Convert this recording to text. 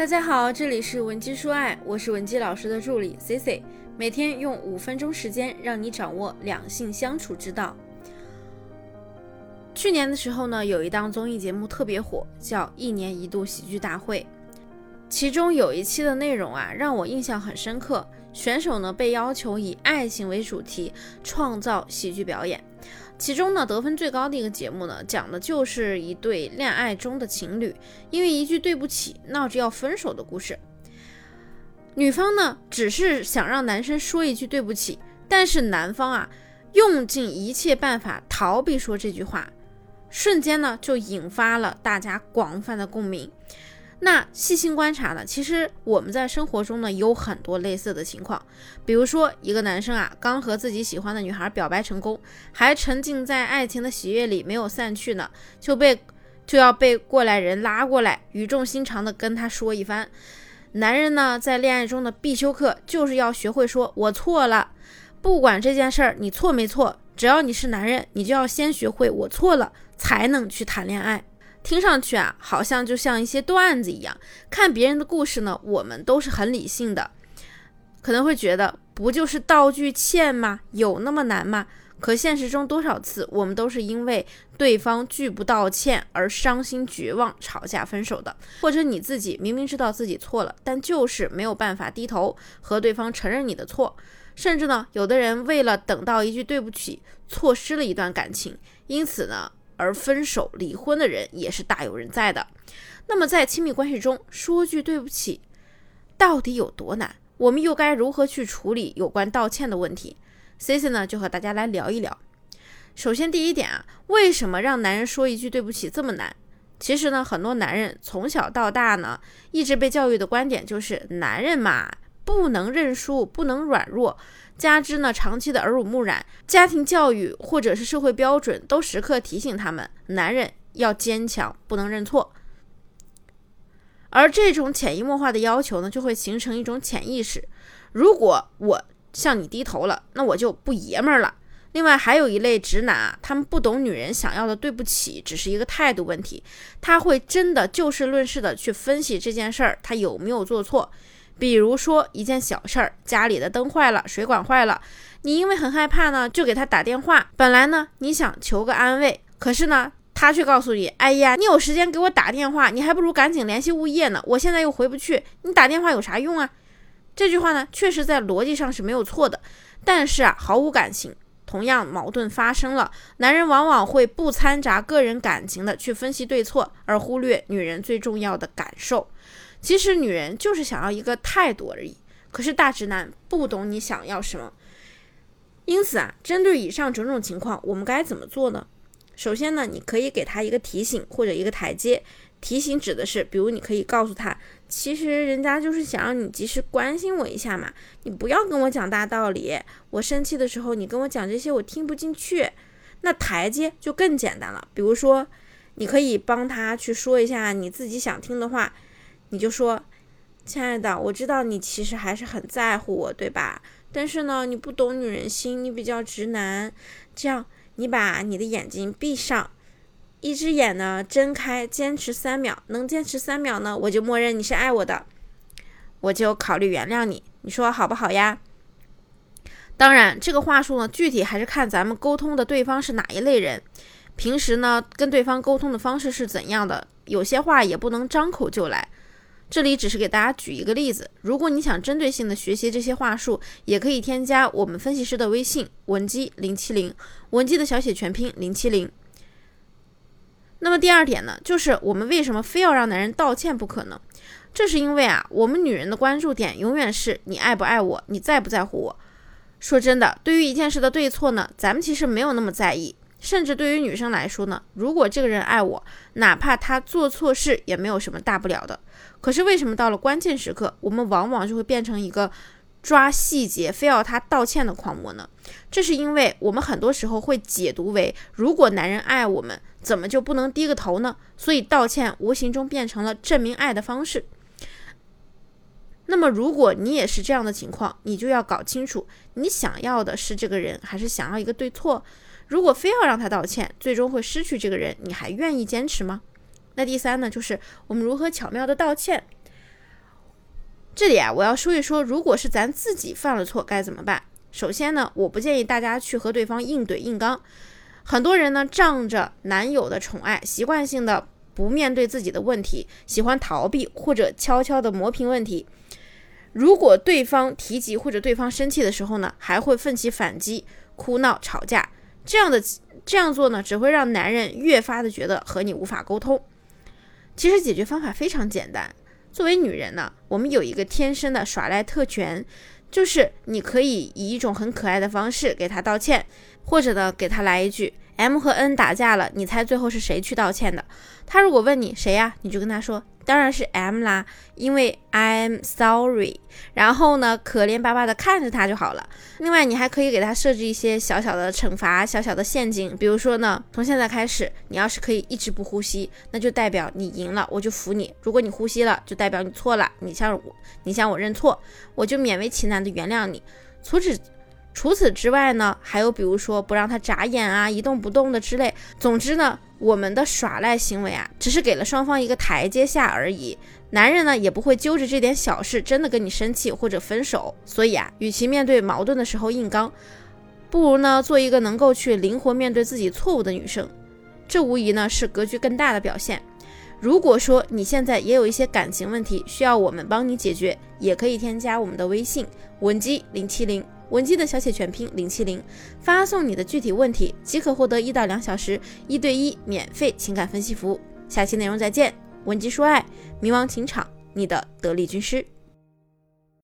大家好，这里是文姬说爱，我是文姬老师的助理 Cici，每天用五分钟时间让你掌握两性相处之道。去年的时候呢，有一档综艺节目特别火，叫《一年一度喜剧大会》，其中有一期的内容啊，让我印象很深刻。选手呢被要求以爱情为主题创造喜剧表演，其中呢得分最高的一个节目呢，讲的就是一对恋爱中的情侣因为一句对不起闹着要分手的故事。女方呢只是想让男生说一句对不起，但是男方啊用尽一切办法逃避说这句话，瞬间呢就引发了大家广泛的共鸣。那细心观察呢，其实我们在生活中呢有很多类似的情况，比如说一个男生啊，刚和自己喜欢的女孩表白成功，还沉浸在爱情的喜悦里没有散去呢，就被就要被过来人拉过来，语重心长的跟他说一番。男人呢，在恋爱中的必修课就是要学会说“我错了”，不管这件事儿你错没错，只要你是男人，你就要先学会“我错了”，才能去谈恋爱。听上去啊，好像就像一些段子一样。看别人的故事呢，我们都是很理性的，可能会觉得不就是道具欠吗？有那么难吗？可现实中多少次，我们都是因为对方拒不道歉而伤心绝望、吵架分手的。或者你自己明明知道自己错了，但就是没有办法低头和对方承认你的错。甚至呢，有的人为了等到一句对不起，错失了一段感情，因此呢。而分手、离婚的人也是大有人在的。那么，在亲密关系中说句对不起，到底有多难？我们又该如何去处理有关道歉的问题？Cici 呢，就和大家来聊一聊。首先，第一点啊，为什么让男人说一句对不起这么难？其实呢，很多男人从小到大呢，一直被教育的观点就是，男人嘛。不能认输，不能软弱，加之呢长期的耳濡目染，家庭教育或者是社会标准都时刻提醒他们，男人要坚强，不能认错。而这种潜移默化的要求呢，就会形成一种潜意识：如果我向你低头了，那我就不爷们儿了。另外还有一类直男啊，他们不懂女人想要的对不起，只是一个态度问题，他会真的就事论事的去分析这件事儿，他有没有做错。比如说一件小事儿，家里的灯坏了，水管坏了，你因为很害怕呢，就给他打电话。本来呢，你想求个安慰，可是呢，他却告诉你：“哎呀，你有时间给我打电话，你还不如赶紧联系物业呢。我现在又回不去，你打电话有啥用啊？”这句话呢，确实在逻辑上是没有错的，但是啊，毫无感情。同样矛盾发生了，男人往往会不掺杂个人感情的去分析对错，而忽略女人最重要的感受。其实女人就是想要一个态度而已，可是大直男不懂你想要什么。因此啊，针对以上种种情况，我们该怎么做呢？首先呢，你可以给他一个提醒或者一个台阶。提醒指的是，比如你可以告诉他，其实人家就是想让你及时关心我一下嘛，你不要跟我讲大道理。我生气的时候，你跟我讲这些，我听不进去。那台阶就更简单了，比如说，你可以帮他去说一下你自己想听的话。你就说，亲爱的，我知道你其实还是很在乎我，对吧？但是呢，你不懂女人心，你比较直男。这样，你把你的眼睛闭上，一只眼呢睁开，坚持三秒。能坚持三秒呢，我就默认你是爱我的，我就考虑原谅你。你说好不好呀？当然，这个话术呢，具体还是看咱们沟通的对方是哪一类人，平时呢跟对方沟通的方式是怎样的。有些话也不能张口就来。这里只是给大家举一个例子，如果你想针对性的学习这些话术，也可以添加我们分析师的微信文姬零七零，文姬的小写全拼零七零。那么第二点呢，就是我们为什么非要让男人道歉不可呢？这是因为啊，我们女人的关注点永远是你爱不爱我，你在不在乎我。说真的，对于一件事的对错呢，咱们其实没有那么在意。甚至对于女生来说呢，如果这个人爱我，哪怕他做错事也没有什么大不了的。可是为什么到了关键时刻，我们往往就会变成一个抓细节非要他道歉的狂魔呢？这是因为我们很多时候会解读为，如果男人爱我们，怎么就不能低个头呢？所以道歉无形中变成了证明爱的方式。那么如果你也是这样的情况，你就要搞清楚，你想要的是这个人，还是想要一个对错？如果非要让他道歉，最终会失去这个人，你还愿意坚持吗？那第三呢，就是我们如何巧妙的道歉。这里啊，我要说一说，如果是咱自己犯了错该怎么办？首先呢，我不建议大家去和对方硬怼硬刚。很多人呢，仗着男友的宠爱，习惯性的不面对自己的问题，喜欢逃避或者悄悄的磨平问题。如果对方提及或者对方生气的时候呢，还会奋起反击、哭闹、吵架，这样的这样做呢，只会让男人越发的觉得和你无法沟通。其实解决方法非常简单。作为女人呢，我们有一个天生的耍赖特权，就是你可以以一种很可爱的方式给他道歉，或者呢给他来一句 M 和 N 打架了，你猜最后是谁去道歉的？他如果问你谁呀，你就跟他说。当然是 M 啦，因为 I'm sorry。然后呢，可怜巴巴的看着他就好了。另外，你还可以给他设置一些小小的惩罚、小小的陷阱。比如说呢，从现在开始，你要是可以一直不呼吸，那就代表你赢了，我就服你；如果你呼吸了，就代表你错了，你向我，你向我认错，我就勉为其难的原谅你。除此除此之外呢，还有比如说不让他眨眼啊、一动不动的之类。总之呢。我们的耍赖行为啊，只是给了双方一个台阶下而已。男人呢，也不会揪着这点小事真的跟你生气或者分手。所以啊，与其面对矛盾的时候硬刚，不如呢做一个能够去灵活面对自己错误的女生。这无疑呢是格局更大的表现。如果说你现在也有一些感情问题需要我们帮你解决，也可以添加我们的微信文姬零七零。文姬的小写全拼零七零，发送你的具体问题即可获得一到两小时一对一免费情感分析服务。下期内容再见，文姬说爱，迷茫情场，你的得力军师。